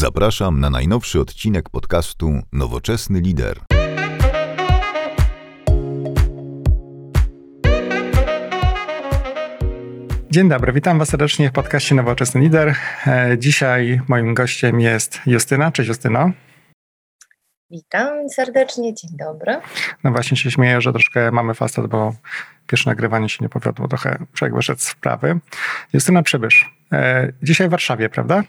Zapraszam na najnowszy odcinek podcastu Nowoczesny Lider. Dzień dobry, witam Was serdecznie w podcaście Nowoczesny Lider. E, dzisiaj moim gościem jest Justyna. Cześć Justyno. Witam serdecznie, dzień dobry. No właśnie się śmieję, że troszkę mamy fastet, bo pierwsze nagrywanie się nie powiodło, trochę człowiek wyszedł z wprawy. Justyna Przybysz, e, dzisiaj w Warszawie, prawda?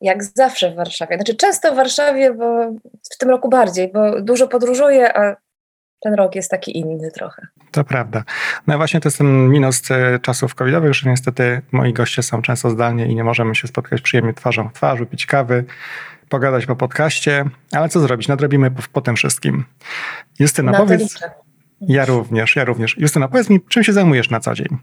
Jak zawsze w Warszawie. Znaczy często w Warszawie, bo w tym roku bardziej, bo dużo podróżuję, a ten rok jest taki inny trochę. To prawda. No właśnie to jest ten minus e, czasów covidowych, że niestety moi goście są często zdalnie i nie możemy się spotkać przyjemnie twarzą w twarz, pić kawy, pogadać po podcaście, ale co zrobić? Nadrobimy po, po tym wszystkim. Justyna, Na powiedz... Ja również, ja również. Justyna, powiedz mi, czym się zajmujesz na co dzień?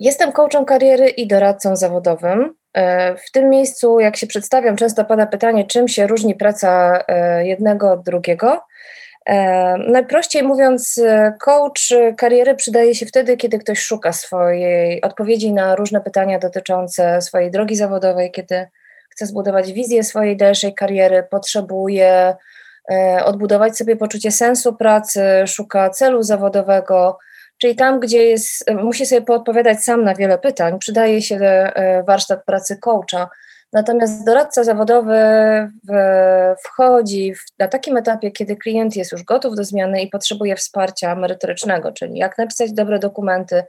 Jestem coachem kariery i doradcą zawodowym. E, w tym miejscu, jak się przedstawiam, często pada pytanie, czym się różni praca e, jednego od drugiego. E, najprościej mówiąc, coach kariery przydaje się wtedy, kiedy ktoś szuka swojej odpowiedzi na różne pytania dotyczące swojej drogi zawodowej, kiedy chce zbudować wizję swojej dalszej kariery, potrzebuje odbudować sobie poczucie sensu pracy, szuka celu zawodowego, Czyli tam, gdzie jest, musi sobie poodpowiadać sam na wiele pytań, przydaje się e, warsztat pracy coacha. Natomiast doradca zawodowy wchodzi w, na takim etapie, kiedy klient jest już gotów do zmiany i potrzebuje wsparcia merytorycznego, czyli jak napisać dobre dokumenty,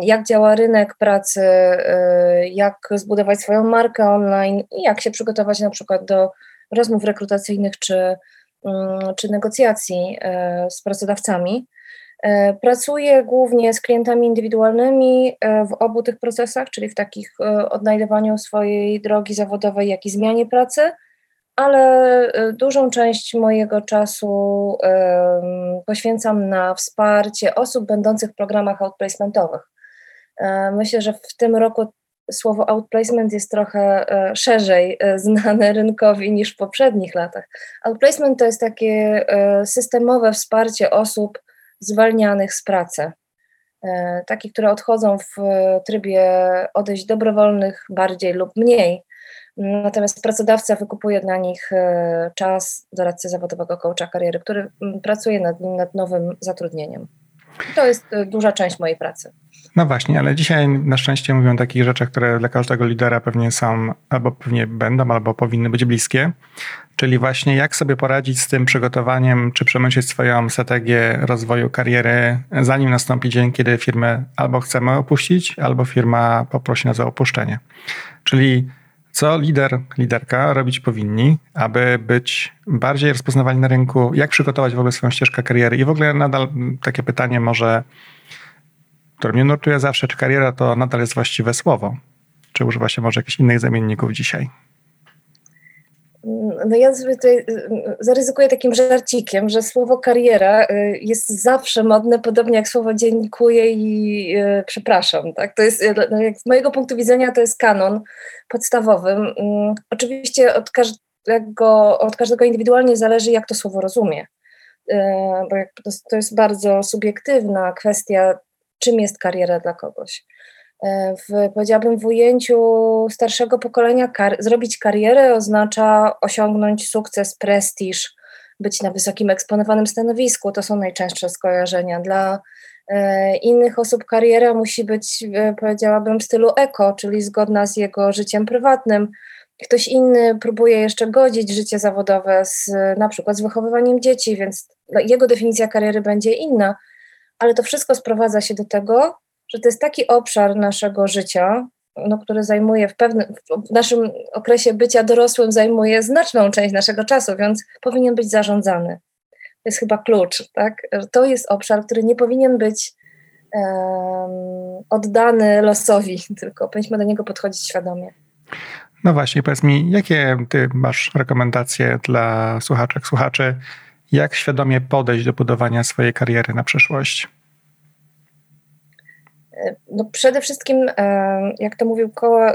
jak działa rynek pracy, e, jak zbudować swoją markę online i jak się przygotować na przykład do rozmów rekrutacyjnych czy, mm, czy negocjacji e, z pracodawcami. E, pracuję głównie z klientami indywidualnymi e, w obu tych procesach, czyli w takich e, odnajdywaniu swojej drogi zawodowej, jak i zmianie pracy, ale dużą część mojego czasu poświęcam na wsparcie osób będących w programach outplacementowych. Myślę, że w tym roku słowo outplacement jest trochę szerzej znane rynkowi niż w poprzednich latach. Outplacement to jest takie systemowe wsparcie osób, zwalnianych z pracy. E, takich, które odchodzą w trybie odejść dobrowolnych bardziej lub mniej. Natomiast pracodawca wykupuje dla nich e, czas doradcy zawodowego coacha kariery, który pracuje nad nad nowym zatrudnieniem. To jest e, duża część mojej pracy. No właśnie, ale dzisiaj na szczęście mówią o takich rzeczach, które dla każdego lidera pewnie są, albo pewnie będą, albo powinny być bliskie. Czyli właśnie jak sobie poradzić z tym przygotowaniem, czy przemyśleć swoją strategię rozwoju kariery, zanim nastąpi dzień, kiedy firmę albo chcemy opuścić, albo firma poprosi nas o opuszczenie. Czyli co lider, liderka robić powinni, aby być bardziej rozpoznawani na rynku, jak przygotować w ogóle swoją ścieżkę kariery i w ogóle nadal takie pytanie może, które mnie nurtuje zawsze, czy kariera to nadal jest właściwe słowo? Czy używa się może jakichś innych zamienników dzisiaj? No ja sobie tutaj y, y, zaryzykuję takim żarcikiem, że słowo kariera y, jest zawsze modne, podobnie jak słowo dziękuję i przepraszam. Tak? To jest, no, z mojego punktu widzenia to jest kanon podstawowy. Mm, oczywiście od każdego, od każdego indywidualnie zależy, jak to słowo rozumie, bo to jest bardzo subiektywna kwestia, czym jest kariera dla kogoś. E, w, powiedziałabym, w ujęciu starszego pokolenia kar zrobić karierę oznacza osiągnąć sukces, prestiż, być na wysokim eksponowanym stanowisku. To są najczęstsze skojarzenia. Dla e, innych osób kariera musi być, e, powiedziałabym, w stylu eko, czyli zgodna z jego życiem prywatnym. Ktoś inny próbuje jeszcze godzić życie zawodowe z, na przykład z wychowywaniem dzieci, więc jego definicja kariery będzie inna, ale to wszystko sprowadza się do tego, że to jest taki obszar naszego życia, no, który zajmuje w pewnym, w naszym okresie bycia dorosłym, zajmuje znaczną część naszego czasu, więc powinien być zarządzany. To jest chyba klucz, tak? To jest obszar, który nie powinien być um, oddany losowi, tylko powinniśmy do niego podchodzić świadomie. No właśnie, powiedz mi, jakie ty masz rekomendacje dla słuchaczek, słuchaczy, jak świadomie podejść do budowania swojej kariery na przyszłość? No przede wszystkim, e, jak to mówił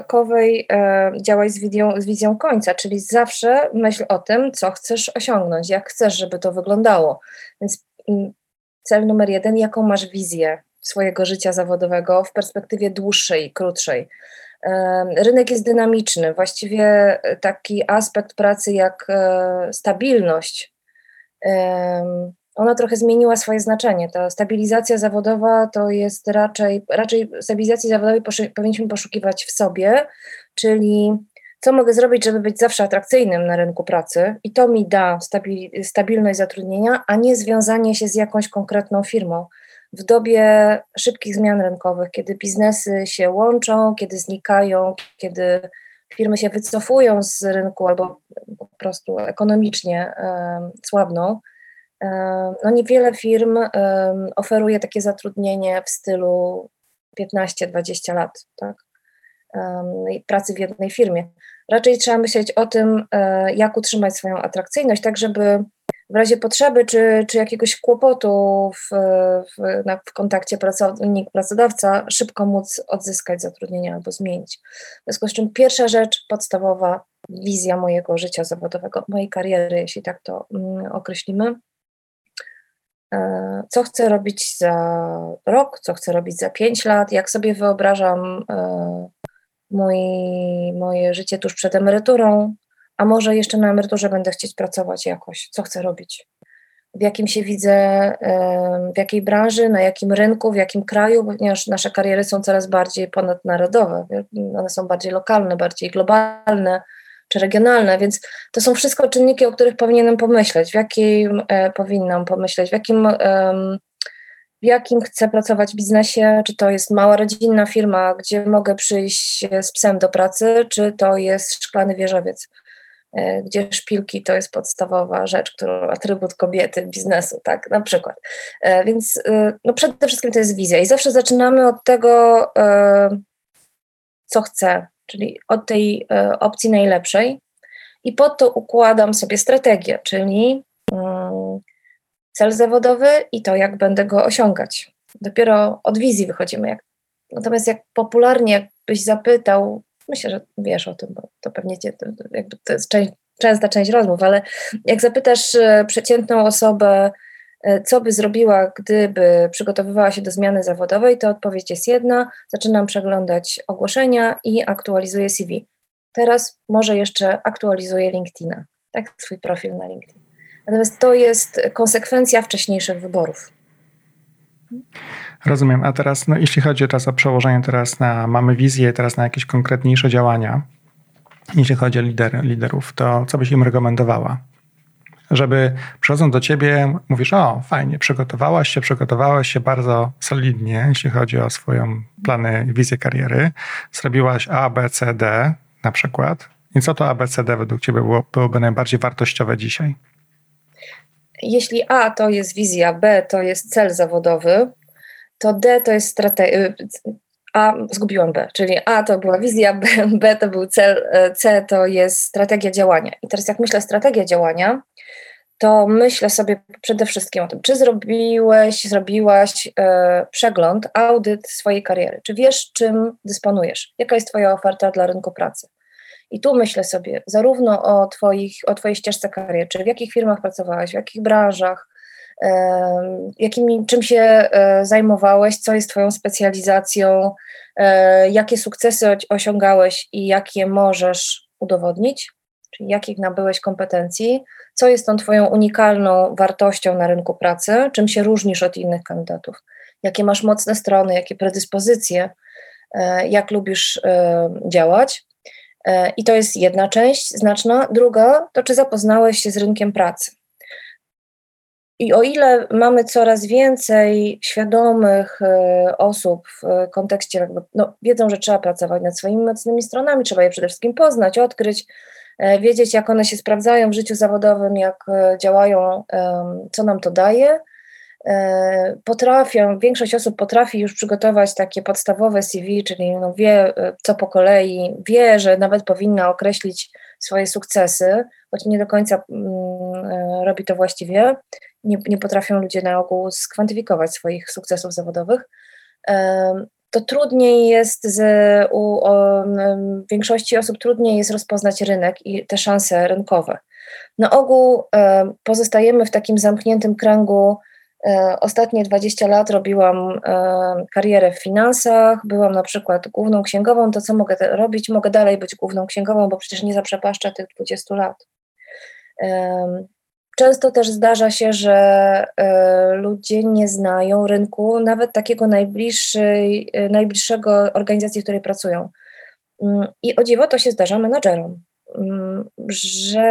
Kowej, e, działaj z wizją, z wizją końca, czyli zawsze myśl o tym, co chcesz osiągnąć, jak chcesz, żeby to wyglądało. Więc mm, cel numer jeden, jaką masz wizję swojego życia zawodowego w perspektywie dłuższej, krótszej. Rynek jest dynamiczny. Właściwie taki aspekt pracy jak stabilność, ona trochę zmieniła swoje znaczenie. Ta stabilizacja zawodowa to jest raczej, raczej stabilizacji zawodowej powinniśmy poszukiwać w sobie, czyli co mogę zrobić, żeby być zawsze atrakcyjnym na rynku pracy i to mi da stabil, stabilność zatrudnienia, a nie związanie się z jakąś konkretną firmą. W dobie szybkich zmian rynkowych, kiedy biznesy się łączą, kiedy znikają, kiedy firmy się wycofują z rynku albo po prostu ekonomicznie słabną, no niewiele firm oferuje takie zatrudnienie w stylu 15-20 lat, tak? pracy w jednej firmie. Raczej trzeba myśleć o tym, e, jak utrzymać swoją atrakcyjność, tak żeby w razie potrzeby czy, czy jakiegoś kłopotu w, w, w kontakcie pracownik-pracodawca szybko móc odzyskać zatrudnienie albo zmienić. W związku z czym pierwsza rzecz podstawowa, wizja mojego życia zawodowego, mojej kariery, jeśli tak to mm, określimy. E, co chcę robić za rok, co chcę robić za pięć lat, jak sobie wyobrażam e, mój, moje życie tuż przed emeryturą, a może jeszcze na emeryturze będę chcieć pracować jakoś, co chcę robić, w jakim się widzę, w jakiej branży, na jakim rynku, w jakim kraju, ponieważ nasze kariery są coraz bardziej ponadnarodowe, one są bardziej lokalne, bardziej globalne czy regionalne, więc to są wszystko czynniki, o których powinienem pomyśleć, w jakim e, powinnam pomyśleć, w jakim w jakim chcę pracować w biznesie, czy to jest mała rodzinna firma, gdzie mogę przyjść z psem do pracy, czy to jest szklany wieżowiec, gdzie szpilki to jest podstawowa rzecz, którą atrybut kobiety biznesu, tak, na przykład. E, więc e, no przede wszystkim to jest wizja i zawsze zaczynamy od tego, co chcę, czyli od tej opcji najlepszej i po to układam sobie strategię, czyli mm, cel zawodowy i to, jak będę go osiągać. Dopiero od wizji wychodzimy. Natomiast jak popularnie byś zapytał, myślę, że wiesz o tym, bo to pewnie cię, to, to jest część, częsta część rozmów, ale jak zapytasz e, przeciętną osobę, e, co by zrobiła, gdyby przygotowywała się do zmiany zawodowej, to odpowiedź jest jedna: zaczynam przeglądać ogłoszenia i aktualizuję CV. Teraz może jeszcze aktualizuję LinkedIna, tak, swój profil na LinkedIn. Natomiast to jest konsekwencja wcześniejszych wyborów. Rozumiem. A teraz, no, jeśli chodzi teraz o przełożenie teraz na, mamy wizję, teraz na jakieś konkretniejsze działania, jeśli chodzi o lider, liderów, to co byś im rekomendowała? Żeby przychodząc do ciebie, mówisz, o fajnie, przygotowałaś się, przygotowałaś się bardzo solidnie, jeśli chodzi o swoją plany, wizję kariery. Zrobiłaś A, B, C, D na przykład. I co to A, B, C, D według ciebie było, byłoby najbardziej wartościowe dzisiaj? Jeśli A to jest wizja, B to jest cel zawodowy, to D to jest strategia. Y, A, zgubiłam B, czyli A to była wizja, B, B to był cel, y, C to jest strategia działania. I teraz jak myślę strategia działania, to myślę sobie przede wszystkim o tym, czy zrobiłeś, zrobiłaś e, przegląd, audyt swojej kariery, czy wiesz, czym dysponujesz, jaka jest Twoja oferta dla rynku pracy, i tu myślę sobie zarówno o, twoich, o Twojej ścieżce kariery, czy w jakich firmach pracowałaś, w jakich branżach, czym się e, zajmowałeś, co jest Twoją specjalizacją, e, jakie sukcesy osiągałeś i jakie możesz udowodnić, czyli jakich nabyłeś kompetencji, co jest tą Twoją unikalną wartością na rynku pracy, czym się różnisz od innych kandydatów, jakie masz mocne strony, jakie predyspozycje, e, jak lubisz działać. E, I to jest jedna część znaczna. Druga to, czy zapoznałeś się z rynkiem pracy. I o ile mamy coraz więcej świadomych e, osób w kontekście, jakby, no, wiedzą, że trzeba pracować nad swoimi mocnymi stronami, trzeba je przede wszystkim poznać, odkryć, e, wiedzieć, jak one się sprawdzają w życiu zawodowym, jak działają, co nam to daje, potrafią, większość osób potrafi już przygotować takie podstawowe CV, czyli no wie e, co po kolei, wie, że nawet powinna określić swoje sukcesy, choć nie do końca mm, e, robi to właściwie. Nie, nie potrafią ludzie na ogół skwantyfikować swoich sukcesów zawodowych. To trudniej jest z, u większości osób trudniej jest rozpoznać rynek i te szanse rynkowe. Na ogół pozostajemy w takim zamkniętym kręgu Ostatnie 20 lat robiłam karierę w finansach, byłam na przykład główną księgową. To co mogę robić? Mogę dalej być główną księgową, bo przecież nie zaprzepaszczę tych 20 lat. Często też zdarza się, że e, ludzie nie znają rynku, nawet takiego e, najbliższego organizacji, w której pracują. Mm, I o dziwo to się zdarza menadżerom, mm, że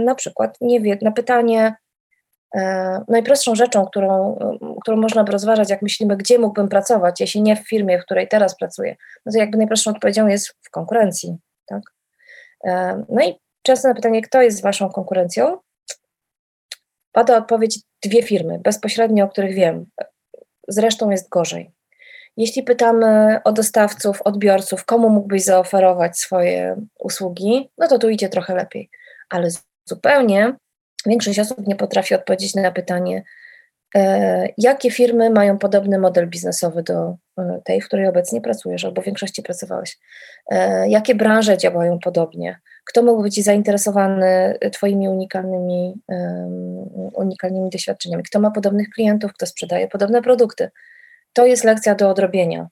na przykład nie wie, na pytanie, e, najprostszą rzeczą, którą, którą można by rozważać, jak myślimy, gdzie mógłbym pracować, jeśli nie w firmie, w której teraz pracuję, no to jakby najprostszą odpowiedzią jest w konkurencji. Tak? No i często na pytanie, kto jest waszą konkurencją, pada odpowiedź dwie firmy, bezpośrednio, o których wiem. Zresztą jest gorzej. Jeśli pytamy o dostawców, odbiorców, komu mógłbyś zaoferować swoje usługi, no to tu idzie trochę lepiej. Ale zupełnie większość osób nie potrafi odpowiedzieć na pytanie, e, jakie firmy mają podobny model biznesowy do e, tej, w której obecnie pracujesz albo w większości pracowałeś. E, jakie branże działają podobnie? kto mógł być zainteresowany Twoimi unikalnymi, um, unikalnymi doświadczeniami, kto ma podobnych klientów, kto sprzedaje podobne produkty. To jest lekcja do odrobienia.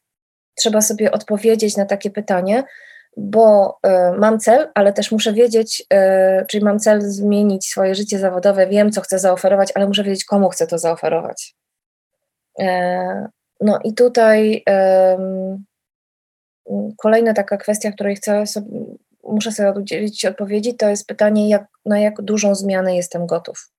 Trzeba sobie odpowiedzieć na takie pytanie, bo y, mam cel, ale też muszę wiedzieć, y, czyli mam cel zmienić swoje życie zawodowe, wiem, co chcę zaoferować, ale muszę wiedzieć, komu chcę to zaoferować. Y, no i tutaj kolejna taka kwestia, której chcę sobie, muszę sobie udzielić odpowiedzi, to jest pytanie, jak, na jak dużą zmianę jestem gotów.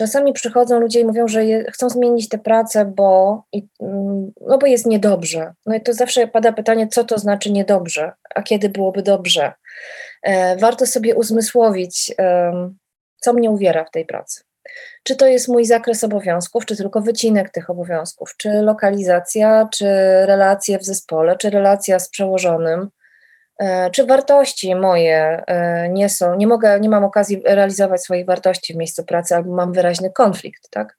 Czasami przychodzą ludzie i mówią, że je, chcą zmienić tę pracę, bo, i, mm, no bo jest niedobrze. No i to zawsze pada pytanie, co to znaczy niedobrze, a kiedy byłoby dobrze. E, warto sobie uzmysłowić, co mnie uwiera w tej pracy. Czy to jest mój zakres obowiązków, czy tylko wycinek tych obowiązków, czy lokalizacja, czy relacje w zespole, czy relacja z przełożonym, E, czy wartości moje e, nie są, nie mogę, nie mam okazji realizować swoich wartości w miejscu pracy, albo mam wyraźny konflikt, tak?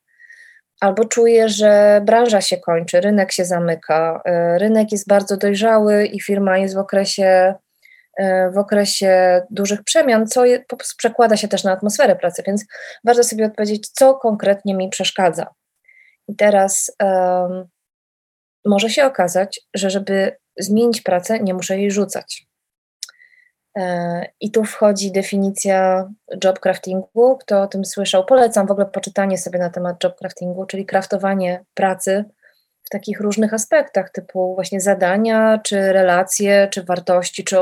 Albo czuję, że branża się kończy, rynek się zamyka, e, rynek jest bardzo dojrzały i firma jest w okresie, w okresie dużych przemian, co przekłada się też na atmosferę pracy, więc warto sobie odpowiedzieć, co konkretnie mi przeszkadza. I teraz um, może się okazać, że żeby zmienić pracę, nie muszę jej rzucać. E, I tu wchodzi definicja job craftingu. Kto o tym słyszał, polecam w ogóle poczytanie sobie na temat job craftingu, czyli kraftowanie pracy w takich różnych aspektach, typu właśnie zadania, czy relacje, czy wartości, czy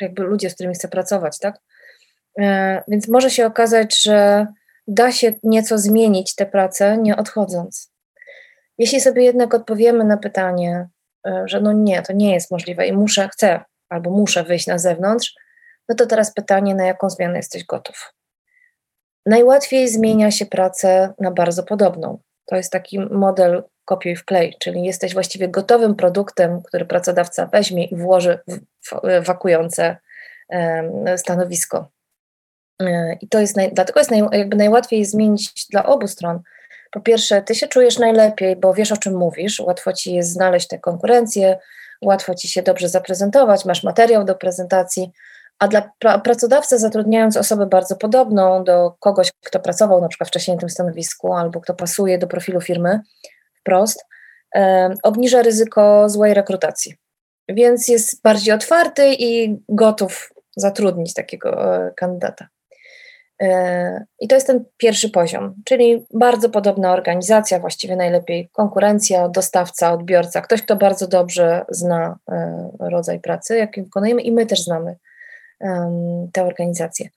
jakby ludzie, z którymi chcę pracować, tak? E, więc może się okazać, że da się nieco zmienić tę pracę, nie odchodząc. Jeśli sobie jednak odpowiemy na pytanie, e, że no nie, to nie jest możliwe i muszę, chcę albo muszę wyjść na zewnątrz, no to teraz pytanie, na jaką zmianę jesteś gotów? Najłatwiej zmienia się pracę na bardzo podobną. To jest taki model kopiuj wklej, czyli jesteś właściwie gotowym produktem, który pracodawca weźmie i włoży w wakujące stanowisko. E, I to jest, naj, dlatego jest naj, jakby najłatwiej zmienić dla obu stron. Po pierwsze, ty się czujesz najlepiej, bo wiesz o czym mówisz, łatwo ci jest znaleźć tę konkurencję, łatwo ci się dobrze zaprezentować, masz materiał do prezentacji, a dla pracodawcy zatrudniając osobę bardzo podobną do kogoś, kto pracował na przykład wcześniej na tym stanowisku albo kto pasuje do profilu firmy wprost, e, obniża ryzyko złej rekrutacji. Więc jest bardziej otwarty i gotów zatrudnić takiego e, kandydata. E, I to jest ten pierwszy poziom, czyli bardzo podobna organizacja, właściwie najlepiej konkurencja, dostawca, odbiorca, ktoś, kto bardzo dobrze zna e, rodzaj pracy, jaki wykonujemy, i my też znamy te organizacje.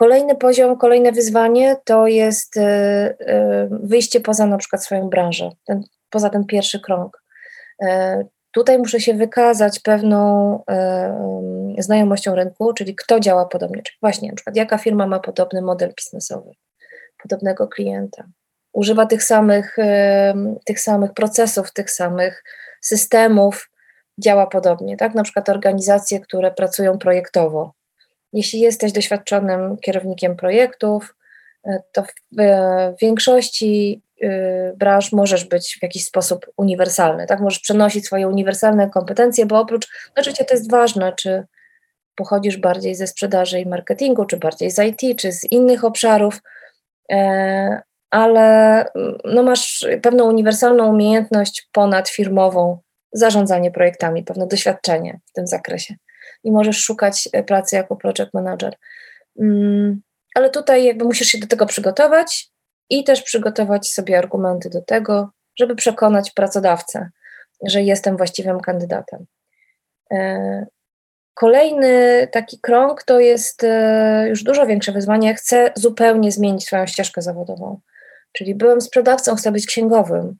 Kolejny poziom, kolejne wyzwanie to jest e, e, wyjście poza na przykład swoją branżę, ten, poza ten pierwszy krąg. E, tutaj muszę się wykazać pewną znajomością rynku, czyli kto działa podobnie, czyli właśnie na przykład jaka firma ma podobny model biznesowy, podobnego klienta, używa tych samych, tych samych procesów, tych samych systemów, działa podobnie, tak? Na przykład organizacje, które pracują projektowo. Jeśli jesteś doświadczonym kierownikiem projektów, e, to w większości y, branż możesz być w jakiś sposób uniwersalny, tak? Możesz przenosić swoje uniwersalne kompetencje, bo oprócz, oczywiście to jest ważne, czy pochodzisz bardziej ze sprzedaży i marketingu, czy bardziej z IT, czy z innych obszarów, e, ale mm, no masz pewną uniwersalną umiejętność ponadfirmową, zarządzanie projektami, pewne doświadczenie w tym zakresie i możesz szukać e, pracy jako project manager. Mm, ale tutaj jakby musisz się do tego przygotować i też przygotować sobie argumenty do tego, żeby przekonać pracodawcę, że jestem właściwym kandydatem. E, kolejny taki krąg to jest e, już dużo większe wyzwanie. Chcę zupełnie zmienić swoją ścieżkę zawodową. Czyli byłem sprzedawcą, chcę być księgowym.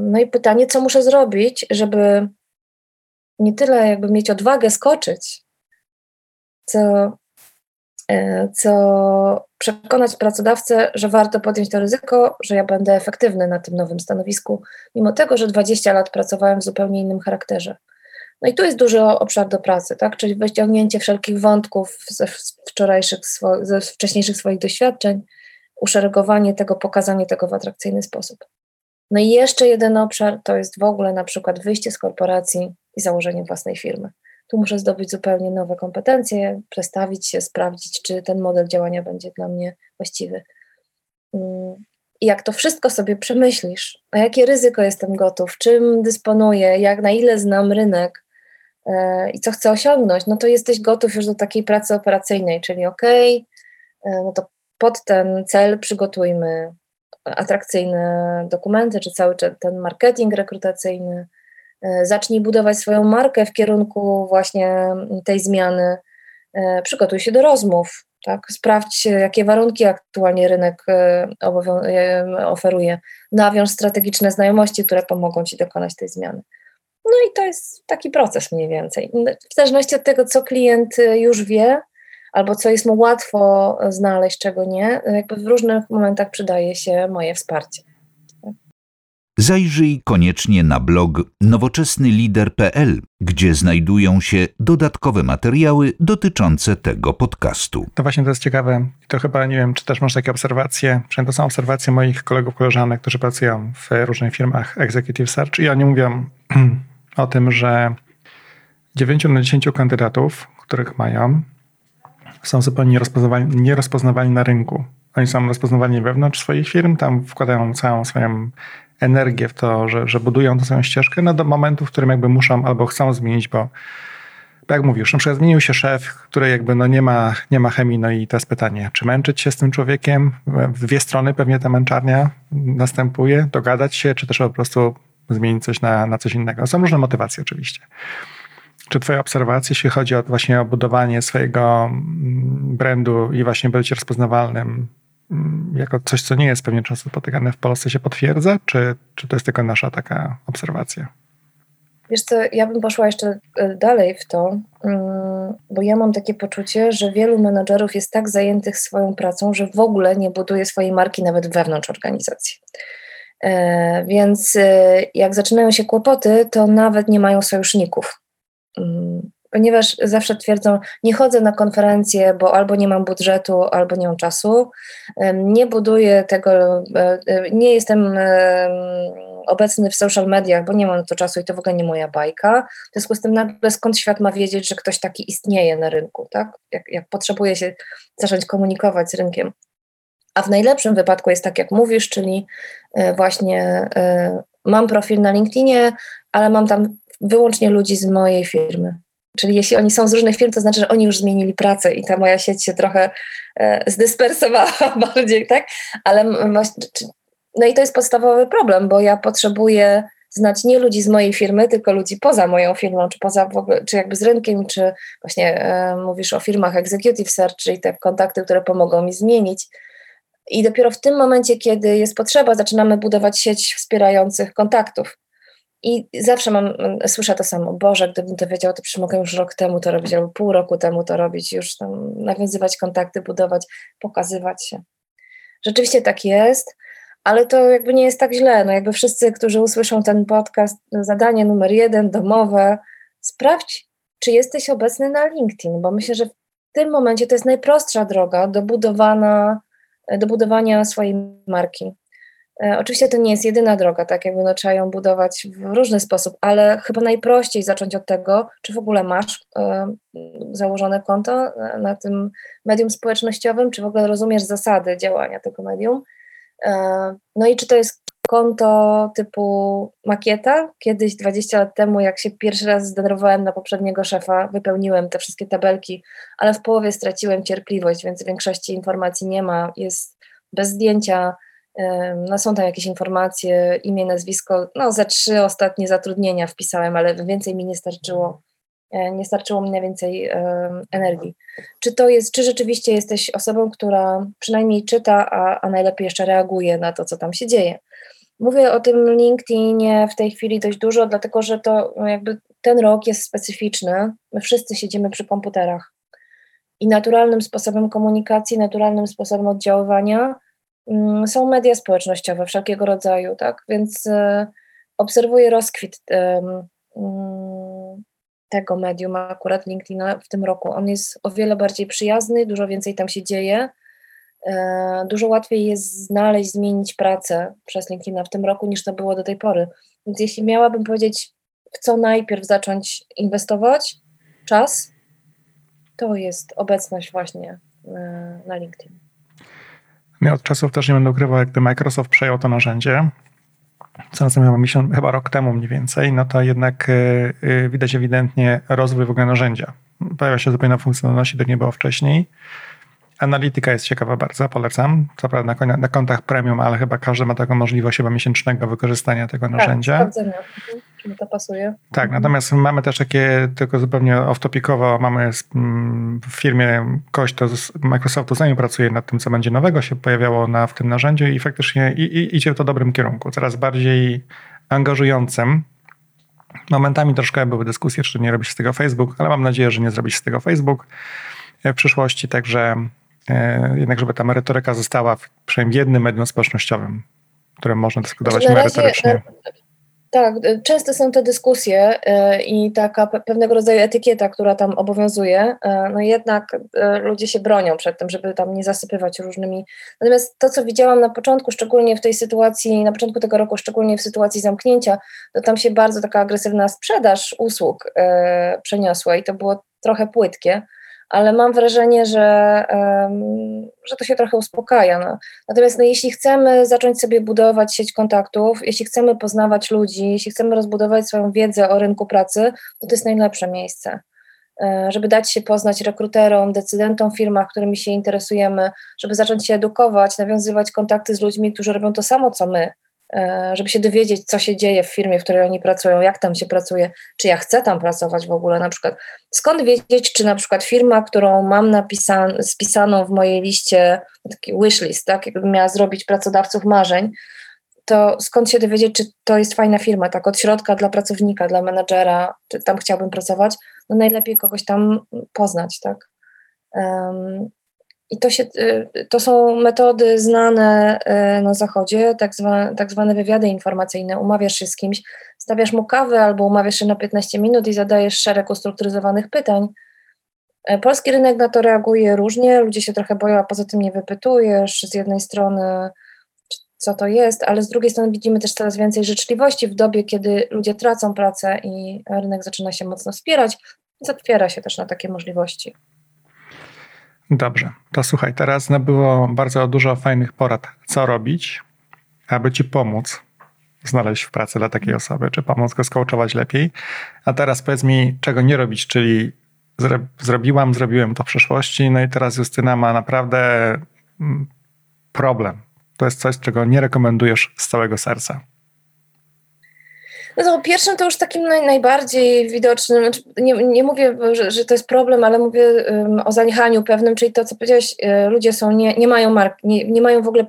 No i pytanie, co muszę zrobić, żeby nie tyle jakby mieć odwagę skoczyć, co, e, co przekonać pracodawcę, że warto podjąć to ryzyko, że ja będę efektywny na tym nowym stanowisku, mimo tego, że 20 lat pracowałem w zupełnie innym charakterze. No i tu jest duży obszar do pracy, tak? czyli wyciągnięcie wszelkich wątków ze wczorajszych, ze wcześniejszych swoich doświadczeń, uszeregowanie tego, pokazanie tego w atrakcyjny sposób. No i jeszcze jeden obszar to jest w ogóle na przykład wyjście z korporacji i założenie własnej firmy. Tu muszę zdobyć zupełnie nowe kompetencje, przestawić się, sprawdzić, czy ten model działania będzie dla mnie właściwy. Mm, I jak to wszystko sobie przemyślisz, a jakie ryzyko jestem gotów, czym dysponuję, jak na ile znam rynek e, i co chcę osiągnąć, no to jesteś gotów już do takiej pracy operacyjnej, czyli ok, e, no to pod ten cel przygotujmy atrakcyjne dokumenty, czy cały ten marketing rekrutacyjny. E, zacznij budować swoją markę w kierunku właśnie tej zmiany. E, przygotuj się do rozmów, tak? Sprawdź, jakie warunki aktualnie rynek e, oferuje. Nawiąż strategiczne znajomości, które pomogą Ci dokonać tej zmiany. No i to jest taki proces mniej więcej. W zależności od tego, co klient już wie, albo co jest mu łatwo znaleźć, czego nie, jakby w różnych momentach przydaje się moje wsparcie. Zajrzyj koniecznie na blog nowoczesnylider.pl, gdzie znajdują się dodatkowe materiały dotyczące tego podcastu. To właśnie to jest ciekawe. To chyba nie wiem, czy też masz takie obserwacje. Przynajmniej to są obserwacje moich kolegów, koleżanek, którzy pracują w różnych firmach Executive Search i oni mówią o tym, że 9 na 10 kandydatów, których mają, są zupełnie nierozpoznawalni, na rynku. Oni są rozpoznawalni wewnątrz swoich firm, tam wkładają całą swoją energię w to, że, że budują tę swoją ścieżkę, no do momentu, w którym jakby muszą albo chcą zmienić, bo jak mówisz, na przykład zmienił się szef, który jakby no nie, ma, nie ma chemii, no i to jest pytanie, czy męczyć się z tym człowiekiem? W dwie strony pewnie ta męczarnia następuje, dogadać się, czy też po prostu zmienić coś na, na coś innego. Są różne motywacje oczywiście. Czy Twoje obserwacje, jeśli chodzi o właśnie o budowanie swojego mm, brandu i właśnie być rozpoznawalnym mm, jako coś, co nie jest pewnie często spotykane w Polsce, się potwierdza? Czy, czy to jest tylko nasza taka obserwacja? Wiesz co, ja bym poszła jeszcze e, dalej w to, mm, bo ja mam takie poczucie, że wielu menadżerów jest tak zajętych swoją pracą, że w ogóle nie buduje swojej marki nawet wewnątrz organizacji. E, więc e, jak zaczynają się kłopoty, to nawet nie mają sojuszników. Mm, ponieważ zawsze twierdzą, nie chodzę na konferencje, bo albo nie mam budżetu, albo nie mam czasu, nie buduję tego, e, e, nie jestem obecny w social mediach, bo nie mam na to czasu i to w ogóle nie moja bajka. W związku z tym nagle skąd świat ma wiedzieć, że ktoś taki istnieje na rynku, tak? Jak, jak potrzebuje się zacząć komunikować z rynkiem. A w najlepszym wypadku jest tak, jak mówisz, czyli e, właśnie mam profil na LinkedInie, ale mam tam wyłącznie ludzi z mojej firmy. Czyli jeśli oni są z różnych firm, to znaczy, że oni już zmienili pracę i ta moja sieć się trochę e, zdyspersowała bardziej, tak? Ale no i to jest podstawowy problem, bo ja potrzebuję znać nie ludzi z mojej firmy, tylko ludzi poza moją firmą, czy poza ogóle, czy jakby z rynkiem, czy właśnie e, mówisz o firmach executive search, czyli te kontakty, które pomogą mi zmienić. I dopiero w tym momencie, kiedy jest potrzeba, zaczynamy budować sieć wspierających kontaktów. I zawsze mam, słyszę to samo, Boże, gdybym to wiedział, to przecież mogę już rok temu to robić, albo pół roku temu to robić, już tam nawiązywać kontakty, budować, pokazywać się. Rzeczywiście tak jest, ale to jakby nie jest tak źle. No jakby wszyscy, którzy usłyszą ten podcast, zadanie numer jeden, domowe, sprawdź, czy jesteś obecny na LinkedIn, bo myślę, że w tym momencie to jest najprostsza droga do, budowana, do budowania swojej marki. E, oczywiście to nie jest jedyna droga, tak jakby no, trzeba ją budować w różny sposób, ale chyba najprościej zacząć od tego, czy w ogóle masz e, założone konto na, na, tym medium społecznościowym, czy w ogóle rozumiesz zasady działania tego medium. E, no i czy to jest konto typu makieta. Kiedyś, 20 lat temu, jak się pierwszy raz zdenerwowałem na poprzedniego szefa, wypełniłem te wszystkie tabelki, ale w połowie straciłem cierpliwość, więc większości informacji nie ma. Jest bez zdjęcia, no są tam jakieś informacje, imię, nazwisko, no za trzy ostatnie zatrudnienia wpisałem, ale więcej mi nie starczyło, e, nie starczyło mi więcej energii. Czy to jest, czy rzeczywiście jesteś osobą, która przynajmniej czyta, a, a najlepiej jeszcze reaguje na to, co tam się dzieje? Mówię o tym LinkedInie w tej chwili dość dużo, dlatego że to no jakby ten rok jest specyficzny. My wszyscy siedzimy przy komputerach i naturalnym sposobem komunikacji, naturalnym sposobem oddziaływania są media społecznościowe wszelkiego rodzaju, tak? Więc e, obserwuję rozkwit mm, tego medium, akurat LinkedIna w tym roku. On jest o wiele bardziej przyjazny, dużo więcej tam się dzieje. E, dużo łatwiej jest znaleźć, zmienić pracę przez LinkedIna w tym roku niż to było do tej pory. Więc jeśli miałabym powiedzieć, w co najpierw zacząć inwestować, czas, to jest obecność właśnie e, na LinkedIn. Ja od czasów też nie będę ukrywał, jak gdy Microsoft przejął to narzędzie, co nastąpiło miesiąc, chyba rok temu mniej więcej, no to jednak y, y, widać ewidentnie rozwój w ogóle narzędzia. Pojawia się zupełnie funkcjonalności, tak nie było wcześniej. Analityka jest ciekawa bardzo, polecam. Co prawda na, na kontach premium, ale chyba każdy ma taką możliwość chyba miesięcznego wykorzystania tego tak, narzędzia. Czy mi to pasuje. Tak, mhm. natomiast mamy też takie, tylko zupełnie off-topicowo, mamy mm, w firmie kogoś, kto z Microsoftu z nami pracuje nad tym, co będzie nowego się pojawiało na, w tym narzędziu i faktycznie i, i, idzie w to dobrym kierunku, coraz bardziej angażującym. Momentami troszkę były dyskusje, czy nie robić z tego Facebook, ale mam nadzieję, że nie zrobić z tego Facebook w przyszłości, także E, jednak żeby ta merytoryka została w przynajmniej jednym medium społecznościowym, którym można dyskutować znaczy merytorycznie. Razie, tak, e, często są te dyskusje e, i taka pewnego rodzaju etykieta, która tam obowiązuje, no jednak ludzie się bronią przed tym, żeby tam nie zasypywać różnymi. Natomiast to, co widziałam na początku, szczególnie w tej sytuacji, na początku tego roku, szczególnie w sytuacji zamknięcia, to tam się bardzo taka agresywna sprzedaż usług przeniosła i to było trochę płytkie ale mam wrażenie, że, że to się trochę uspokaja. No. Natomiast no, jeśli chcemy zacząć sobie budować sieć kontaktów, jeśli chcemy poznawać ludzi, jeśli chcemy rozbudować swoją wiedzę o rynku pracy, to to jest najlepsze miejsce. E, żeby dać się poznać rekruterom, decydentom w firmach, którymi się interesujemy, żeby zacząć się edukować, nawiązywać kontakty z ludźmi, którzy robią to samo, co my, żeby się dowiedzieć, co się dzieje w firmie, w której oni pracują, jak tam się pracuje, czy ja chcę tam pracować w ogóle, na przykład skąd wiedzieć, czy na przykład firma, którą mam napisan, spisaną w mojej liście, taki wishlist, tak, jakbym miała zrobić pracodawców marzeń, to skąd się dowiedzieć, czy to jest fajna firma, tak od środka dla pracownika, dla menadżera, czy tam chciałbym pracować, no najlepiej kogoś tam poznać, tak. I to, się, y, to są metody znane y, na zachodzie, tak zwane, tak zwane wywiady informacyjne. Umawiasz się z kimś, stawiasz mu kawę albo umawiasz się na 15 minut i zadajesz szereg ustrukturyzowanych pytań. E, polski rynek na to reaguje różnie, ludzie się trochę boją, a poza tym nie wypytujesz z jednej strony, co to jest, ale z drugiej strony widzimy też coraz więcej życzliwości w dobie, kiedy ludzie tracą pracę i rynek zaczyna się mocno wspierać, więc otwiera się też na takie możliwości. Dobrze, to słuchaj, teraz było bardzo dużo fajnych porad, co robić, aby ci pomóc znaleźć w pracy dla takiej osoby, czy pomóc go skołczować lepiej. A teraz powiedz mi, czego nie robić, czyli zrobiłam, zrobiłem to w przeszłości, no i teraz Justyna ma naprawdę mm, problem. To jest coś, czego nie rekomendujesz z całego serca. No pierwszym to już takim naj, najbardziej widocznym, znaczy nie, nie mówię, że, że, to jest problem, ale mówię um, o zaniechaniu pewnym, czyli to, co powiedziałeś, y, ludzie są, nie, nie mają mark, nie, nie mają w ogóle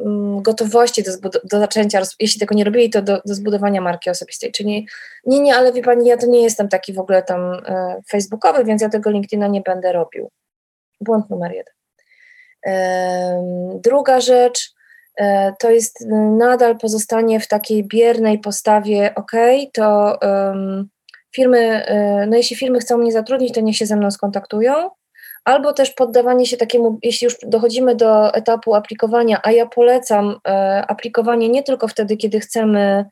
um, gotowości do, do zaczęcia, jeśli tego nie robili, to do, do zbudowania marki osobistej. Czyli nie, nie, ale wie pani, ja to nie jestem taki w ogóle tam e, facebookowy, więc ja tego LinkedIna nie będę robił. Błąd numer jeden. E, druga rzecz, to jest nadal pozostanie w takiej biernej postawie, ok, to um, firmy, e, no jeśli firmy chcą mnie zatrudnić, to niech się ze mną skontaktują, albo też poddawanie się takiemu, jeśli już dochodzimy do etapu aplikowania, a ja polecam e, aplikowanie nie tylko wtedy, kiedy chcemy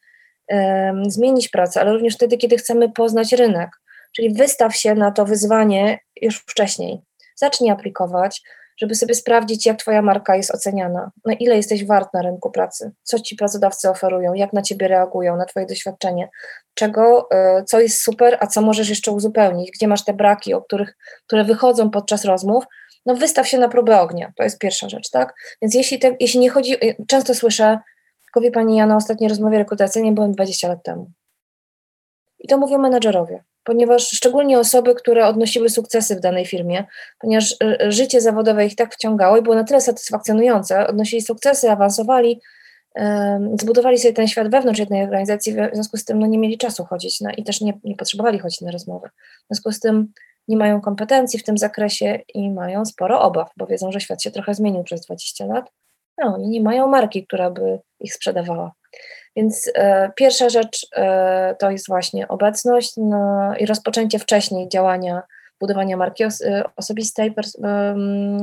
e, zmienić pracę, ale również wtedy, kiedy chcemy poznać rynek. Czyli wystaw się na to wyzwanie już wcześniej. Zacznij aplikować, żeby sobie sprawdzić, jak Twoja marka jest oceniana, na ile jesteś wart na rynku pracy, co Ci pracodawcy oferują, jak na Ciebie reagują, na Twoje doświadczenie, czego, e, co jest super, a co możesz jeszcze uzupełnić, gdzie masz te braki, o których, które wychodzą podczas rozmów, no wystaw się na próbę ognia, to jest pierwsza rzecz, tak? Więc jeśli, te, jeśli nie chodzi, e, często słyszę, tylko wie Pani, ja na ostatniej rozmowie rekrutacyjnej byłem 20 lat temu. I to mówią menedżerowie ponieważ szczególnie osoby, które odnosiły sukcesy w danej firmie, ponieważ y, y, życie zawodowe ich tak wciągało i było na tyle satysfakcjonujące, odnosili sukcesy, awansowali, zbudowali sobie ten świat wewnątrz jednej organizacji, w związku z tym no, nie mieli czasu chodzić na, i też nie, nie potrzebowali chodzić na rozmowy. W związku z tym nie mają kompetencji w tym zakresie i mają sporo obaw, bo wiedzą, że świat się trochę zmienił przez 20 lat. No, oni nie mają marki, która by ich sprzedawała. Więc e, pierwsza rzecz e, to jest właśnie obecność no, i rozpoczęcie wcześniej działania, budowania marki os e, osobistej,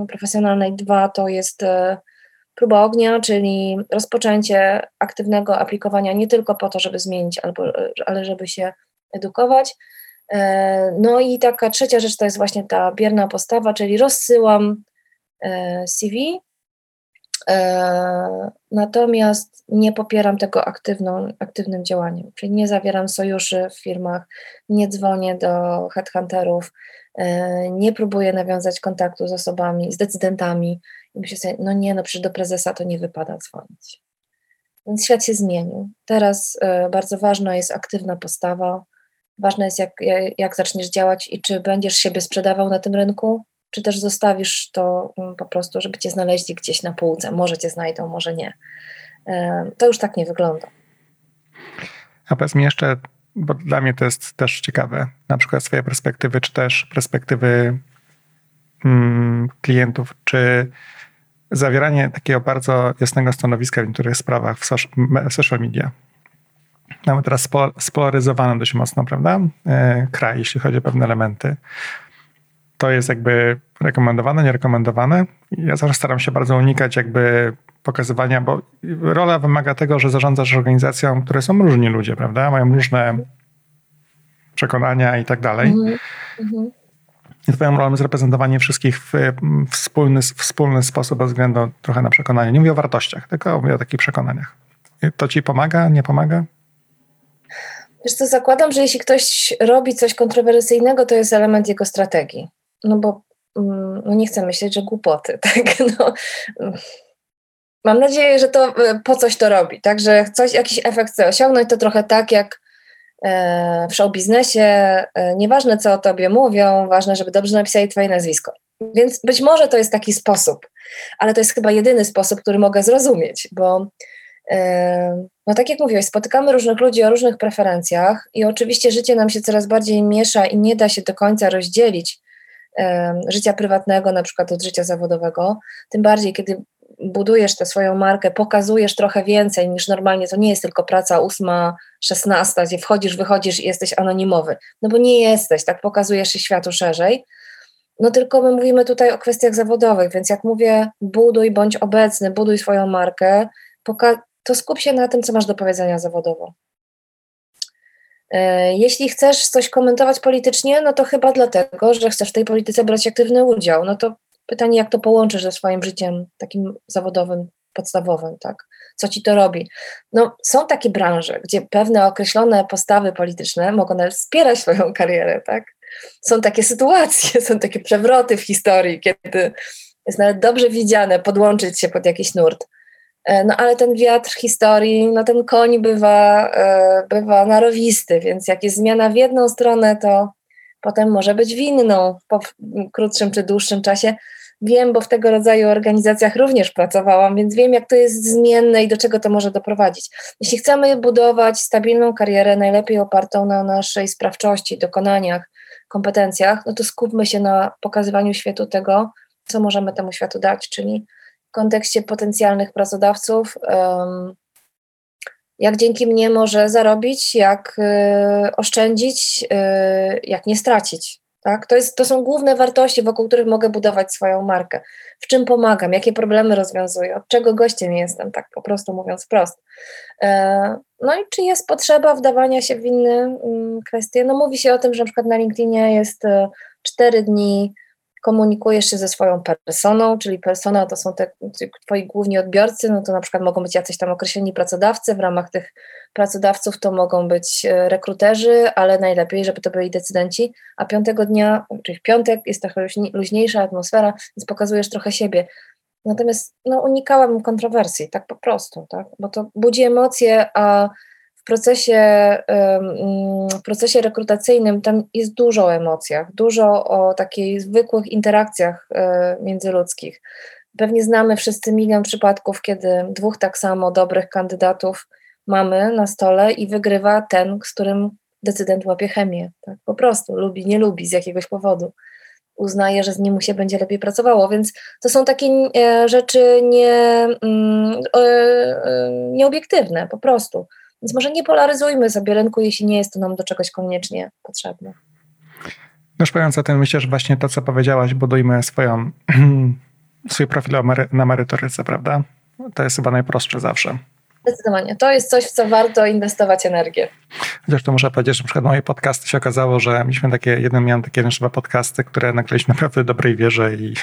profesjonalnej. Dwa to jest próba ognia, czyli rozpoczęcie aktywnego aplikowania nie tylko po to, żeby zmienić, albo, ale żeby się edukować. No i taka trzecia rzecz to jest właśnie ta bierna postawa, czyli rozsyłam CV natomiast nie popieram tego aktywną, aktywnym działaniem, czyli nie zawieram sojuszy w firmach, nie dzwonię do headhunterów, e, nie próbuję nawiązać kontaktu z osobami, z decydentami i myślę sobie, no nie, no przecież do prezesa to nie wypada dzwonić. Więc świat się zmienił. Teraz e, bardzo ważna jest aktywna postawa, ważne jest jak, jak zaczniesz działać i czy będziesz siebie sprzedawał na tym rynku, czy też zostawisz to mm, po prostu, żeby cię znaleźli gdzieś na półce. Może cię znajdą, może nie. To już tak nie wygląda. A powiedz mi jeszcze, bo dla mnie to jest też ciekawe, na przykład z Twojej perspektywy, czy też perspektywy mm, klientów, czy zawieranie takiego bardzo jasnego stanowiska w niektórych sprawach w social media. Mamy teraz spolaryzowany dość mocno, prawda? E, kraj, jeśli chodzi o pewne elementy to jest jakby rekomendowane, nierekomendowane. Ja zawsze staram się bardzo unikać jakby pokazywania, bo rola wymaga tego, że zarządzasz organizacją, które są różni ludzie, prawda? Mają różne przekonania i tak dalej. Mm-hmm. I twoją rolą jest reprezentowanie wszystkich w wspólny, wspólny sposób bez względu trochę na przekonanie. Nie mówię o wartościach, tylko mówię o takich przekonaniach. To ci pomaga, nie pomaga? Wiesz co, zakładam, że jeśli ktoś robi coś kontrowersyjnego, to jest element jego strategii no bo mm, no nie chcę myśleć, że głupoty, tak? No, mam nadzieję, że to e, po coś to robi, tak? Że coś, jakiś efekt chce osiągnąć, to trochę tak jak e, w show biznesie, e, nieważne co o tobie mówią, ważne, żeby dobrze napisali twoje nazwisko. Więc być może to jest taki sposób, ale to jest chyba jedyny sposób, który mogę zrozumieć, bo no tak jak mówiłeś, spotykamy różnych ludzi o różnych preferencjach i oczywiście życie nam się coraz bardziej miesza i nie da się do końca rozdzielić życia prywatnego, na przykład od życia zawodowego. Tym bardziej, kiedy budujesz tę swoją markę, pokazujesz trochę więcej niż normalnie, to nie jest tylko praca ósma, szesnasta, gdzie wchodzisz, wychodzisz i jesteś anonimowy. No bo nie jesteś, tak pokazujesz się światu szerzej. No tylko my mówimy tutaj o kwestiach zawodowych, więc jak mówię, buduj, bądź obecny, buduj swoją markę, to skup się na tym, co masz do powiedzenia zawodowo. E, jeśli chcesz coś komentować politycznie, no to chyba dlatego, że chcesz w tej polityce brać aktywny udział. No to pytanie, jak to połączysz ze swoim życiem takim zawodowym, podstawowym, tak? Co ci to robi? No, są takie branże, gdzie pewne określone postawy polityczne mogą nawet wspierać swoją karierę, tak? Są takie sytuacje, są takie przewroty w historii, kiedy jest nawet dobrze widziane podłączyć się pod jakiś nurt. E, no ale ten wiatr historii, no ten koń bywa, e, bywa narowisty, więc jak jest zmiana w jedną stronę, to potem może być w inną po krótszym czy dłuższym czasie. Wiem, bo w tego rodzaju organizacjach również pracowałam, więc wiem, jak to jest zmienne i do czego to może doprowadzić. Jeśli chcemy budować stabilną karierę, najlepiej opartą na naszej sprawczości, dokonaniach, kompetencjach, no to skupmy się na pokazywaniu światu tego, co możemy temu światu dać, czyli kontekście potencjalnych pracodawców, jak dzięki mnie może zarobić, jak y, oszczędzić, y, jak nie stracić. Tak? To, jest, to są główne wartości, wokół których mogę budować swoją markę. W czym pomagam, jakie problemy rozwiązuję, od czego gościem jestem, tak po prostu mówiąc wprost. E, no i czy jest potrzeba wdawania się w inne mm, kwestie? No mówi się o tym, że na przykład na LinkedInie jest e, cztery dni komunikujesz się ze swoją personą, czyli persona to są te twoi główni odbiorcy, no to na przykład mogą być jacyś tam określeni pracodawcy, w ramach tych pracodawców to mogą być e, rekruterzy, ale najlepiej, żeby to byli decydenci, a piątego dnia, czyli w piątek jest trochę luźniejsza atmosfera, więc pokazujesz trochę siebie. Natomiast no, unikałabym kontrowersji, tak po prostu, tak? bo to budzi emocje, a procesie, w procesie rekrutacyjnym tam jest dużo o emocjach, dużo o takich zwykłych interakcjach e, międzyludzkich. Pewnie znamy wszyscy milion przypadków, kiedy dwóch tak samo dobrych kandydatów mamy na stole i wygrywa ten, z którym decydent łapie chemię. Tak? Po prostu lubi, nie lubi z jakiegoś powodu. Uznaje, że z nim mu się będzie lepiej pracowało. Więc to są takie e, rzeczy nie, mm, e, nieobiektywne po prostu. Więc może nie polaryzujmy sobie rynku, jeśli nie jest to nam do czegoś koniecznie potrzebne. No szukając o tym, myślę, że właśnie to, co powiedziałaś, budujmy swoją, swój profil na merytoryce, prawda? To jest chyba najprostsze zawsze. Zdecydowanie. To jest coś, w co warto inwestować energię. Chociaż to muszę powiedzieć, że na przykład moje podcasty się okazało, że mieliśmy takie, jeden miałem takie chyba podcasty, które nagraliśmy naprawdę w dobrej wierze i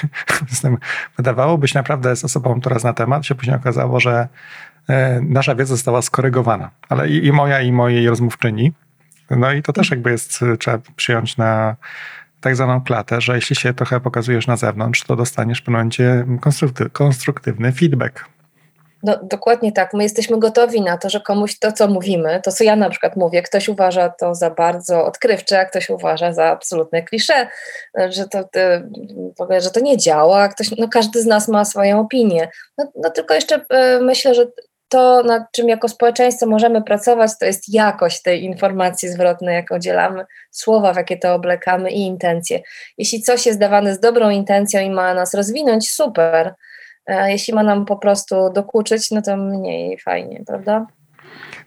wydawało być naprawdę z osobą, która zna temat, się później okazało, że nasza wiedza została skorygowana, ale i, i moja, i mojej rozmówczyni. No i to też jakby jest, trzeba przyjąć na tak zwaną klatę, że jeśli się trochę pokazujesz na zewnątrz, to dostaniesz w pewnym momencie konstrukty, konstruktywny feedback. No, dokładnie tak. My jesteśmy gotowi na to, że komuś to, co mówimy, to co ja na przykład mówię, ktoś uważa to za bardzo odkrywcze, a ktoś uważa za absolutne klisze, że to, że to nie działa, ktoś, no każdy z nas ma swoją opinię. No, no tylko jeszcze e, myślę, że to, nad czym jako społeczeństwo możemy pracować, to jest jakość tej informacji zwrotnej, jaką dzielamy, słowa, w jakie to oblekamy i intencje. Jeśli coś jest dawane z dobrą intencją i ma nas rozwinąć, super. Jeśli ma nam po prostu dokuczyć, no to mniej fajnie, prawda?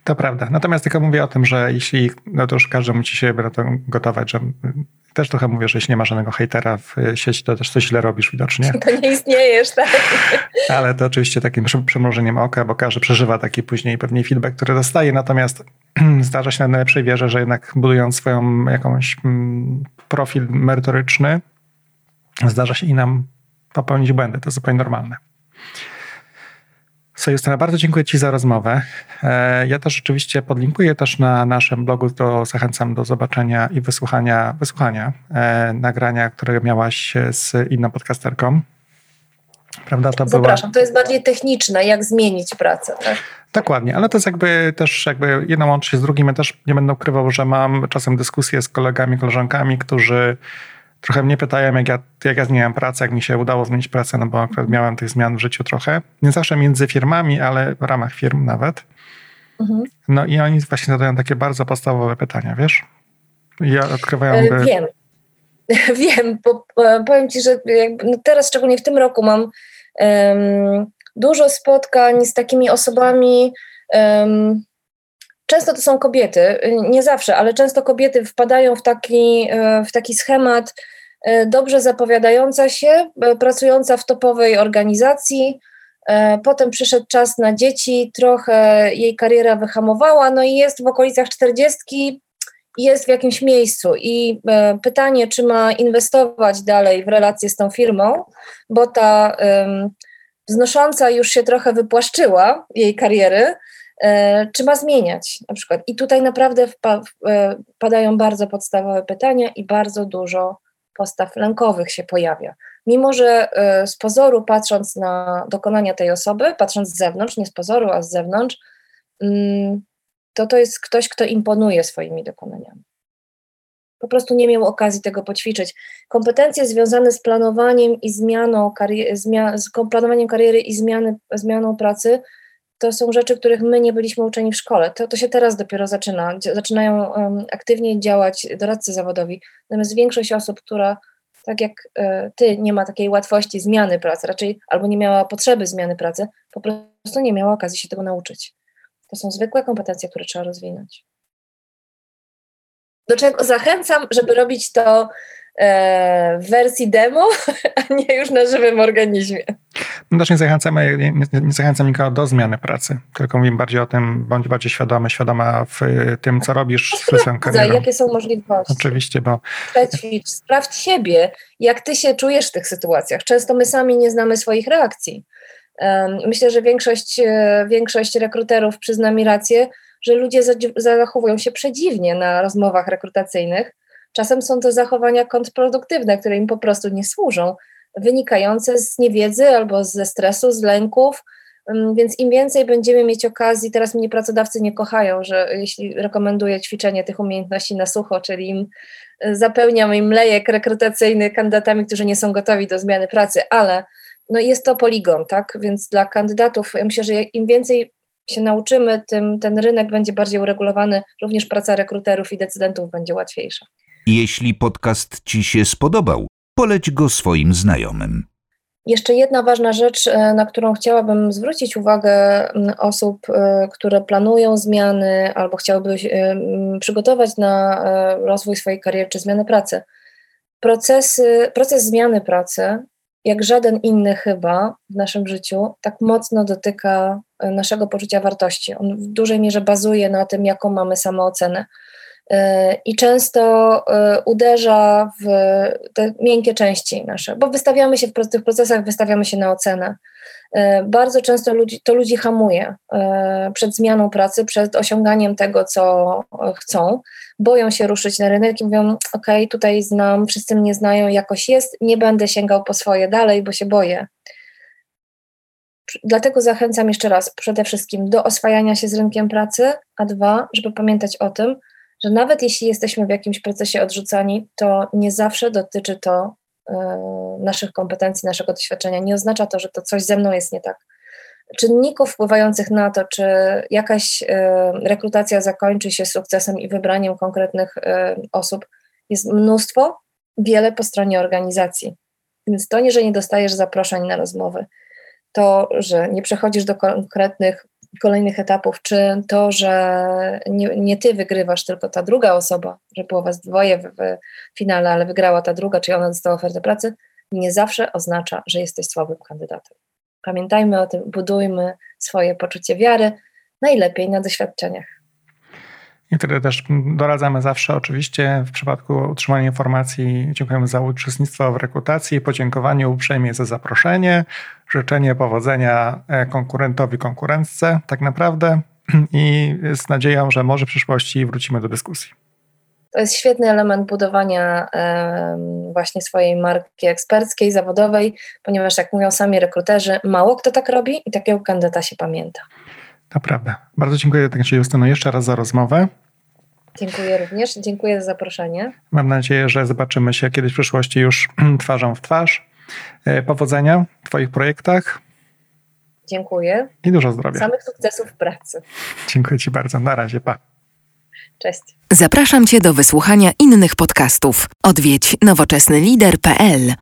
To prawda. Natomiast tylko mówię o tym, że jeśli, no to już każdy musi się gotować, że też trochę mówię, że jeśli nie ma żadnego hejtera w sieci, to też coś źle robisz widocznie. To nie istniejesz, tak? Ale to oczywiście takim przymrużeniem oka, bo każdy przeżywa taki później pewnie feedback, który dostaje, natomiast zdarza się na najlepszej wierze, że jednak budując swoją jakąś mm, profil merytoryczny, zdarza się i nam popełnić błędy. To zupełnie normalne. So Justyna, bardzo dziękuję Ci za rozmowę. E, ja też oczywiście podlinkuję też na naszym blogu, to zachęcam do zobaczenia i wysłuchania, wysłuchania e, nagrania, które miałaś z inną podcasterką. Prawda? To Zapraszam, była... to jest bardziej techniczne, jak zmienić pracę. Tak? Dokładnie, ale to jest jakby też jakby jedno łączy się z drugim. Ja też nie będę ukrywał, że mam czasem dyskusje z kolegami, koleżankami, którzy trochę mnie pytają, jak ja, jak ja zmieniałem pracę, jak mi się udało zmienić pracę, no bo akurat miałem tych zmian w życiu trochę. Nie zawsze między firmami, ale w ramach firm nawet. Mhm. No i oni właśnie zadają takie bardzo podstawowe pytania, wiesz? Ja odkrywają... E, wiem. Wiem, bo powiem ci, że no teraz, szczególnie w tym roku, mam um, dużo spotkań z takimi osobami. Um, często to są kobiety, nie zawsze, ale często kobiety wpadają w taki, e, w taki schemat E, dobrze zapowiadająca się, e, pracująca w topowej organizacji. E, potem przyszedł czas na dzieci, trochę jej kariera wyhamowała, no i jest w okolicach czterdziestki, jest w jakimś miejscu. I pytanie, czy ma inwestować dalej w relacje z tą firmą, bo ta wznosząca już się trochę wypłaszczyła jej kariery, czy ma zmieniać na przykład. I tutaj naprawdę wpadają bardzo podstawowe pytania i bardzo dużo postaw lękowych się pojawia. Mimo, że e, z pozoru, patrząc na dokonania tej osoby, patrząc z zewnątrz, nie z pozoru, a z zewnątrz, mm, to to jest ktoś, kto imponuje swoimi dokonaniami. Po prostu nie miał okazji tego poćwiczyć. Kompetencje związane z planowaniem i zmianą, kariery, z planowaniem kariery i zmiany, zmianą pracy to są rzeczy, których my nie byliśmy uczeni w szkole. To, to się teraz dopiero zaczyna. Zaczynają um, aktywnie działać doradcy zawodowi. Natomiast większość osób, która tak jak y, ty nie ma takiej łatwości zmiany pracy, raczej albo nie miała potrzeby zmiany pracy, po prostu nie miała okazji się tego nauczyć. To są zwykłe kompetencje, które trzeba rozwinąć. Do czego zachęcam, żeby robić to w wersji demo, a nie już na żywym organizmie. No też nie zachęcamy, nie, nie zachęcam nikogo do zmiany pracy, tylko mówimy bardziej o tym, bądź bardziej świadomy, świadoma w tym, co robisz z swoją karierą. Jakie są możliwości. Oczywiście, bo... Przećwicz, sprawdź siebie, jak ty się czujesz w tych sytuacjach. Często my sami nie znamy swoich reakcji. Myślę, że większość, e, większość rekruterów przyzna mi rację, że ludzie zachowują się przedziwnie na rozmowach rekrutacyjnych. Czasem są to zachowania kontrproduktywne, które im po prostu nie służą, wynikające z niewiedzy albo ze stresu, z lęków. Więc im więcej będziemy mieć okazji, teraz mnie pracodawcy nie kochają, że jeśli rekomenduję ćwiczenie tych umiejętności na sucho, czyli im e, zapełniam im lejek rekrutacyjny kandydatami, którzy nie są gotowi do zmiany pracy, ale no jest to poligon, tak? Więc dla kandydatów, ja myślę, że im więcej się nauczymy, tym ten rynek będzie bardziej uregulowany, również praca rekruterów i decydentów będzie łatwiejsza. Jeśli podcast Ci się spodobał, poleć go swoim znajomym. Jeszcze jedna ważna rzecz, e, na którą chciałabym zwrócić uwagę osób, e, które planują zmiany albo chciałyby e, przygotować na rozwój swojej kariery czy zmianę pracy. Procesy, proces zmiany pracy jak żaden inny chyba w naszym życiu, tak mocno dotyka naszego poczucia wartości. On w dużej mierze bazuje na tym, jaką mamy samoocenę. E, I często e, uderza w te miękkie części nasze, bo wystawiamy się w tych procesach, wystawiamy się na ocenę. E, bardzo często ludzi, to ludzi hamuje przed zmianą pracy, przed osiąganiem tego, co chcą. Boją się ruszyć na rynek i mówią: OK, tutaj znam, wszyscy mnie znają, jakoś jest, nie będę sięgał po swoje dalej, bo się boję. Dlatego zachęcam jeszcze raz przede wszystkim do oswajania się z rynkiem pracy, a dwa, żeby pamiętać o tym, że nawet jeśli jesteśmy w jakimś procesie odrzucani, to nie zawsze dotyczy to E, naszych kompetencji, naszego doświadczenia. Nie oznacza to, że to coś ze mną jest nie tak. Czynników wpływających na to, czy jakaś e, rekrutacja zakończy się sukcesem i wybraniem konkretnych e, osób, jest mnóstwo, wiele po stronie organizacji. Więc to nie, że nie dostajesz zaproszeń na rozmowy, to, że nie przechodzisz do konkretnych kolejnych etapów, czy to, że nie, nie, ty wygrywasz, tylko ta druga osoba, że było was dwoje w, w finale, ale wygrała ta druga, czyli ona dostała ofertę pracy, nie zawsze oznacza, że jesteś słabym kandydatem. Pamiętajmy o tym, budujmy swoje poczucie wiary, najlepiej na doświadczeniach. I wtedy też doradzamy zawsze oczywiście w przypadku utrzymania informacji dziękujemy za uczestnictwo w rekrutacji, podziękowanie uprzejmie za zaproszenie, życzenie powodzenia e, konkurentowi, konkurentce tak naprawdę i z nadzieją, że może w przyszłości wrócimy do dyskusji. To jest świetny element budowania właśnie swojej marki eksperckiej, zawodowej, ponieważ jak mówią sami rekruterzy, mało kto tak robi i takiego kandydata się pamięta. Naprawdę. Bardzo dziękuję także Justyno jeszcze raz za rozmowę. Dziękuję również. Dziękuję za zaproszenie. Mam nadzieję, że zobaczymy się kiedyś w przyszłości już twarzą w twarz. E, powodzenia w Twoich projektach. Dziękuję. I dużo zdrowia. Samych sukcesów w pracy. Dziękuję Ci bardzo. Na razie. Pa. Cześć. Zapraszam Cię do wysłuchania innych podcastów. Odwiedź nowoczesnylider.pl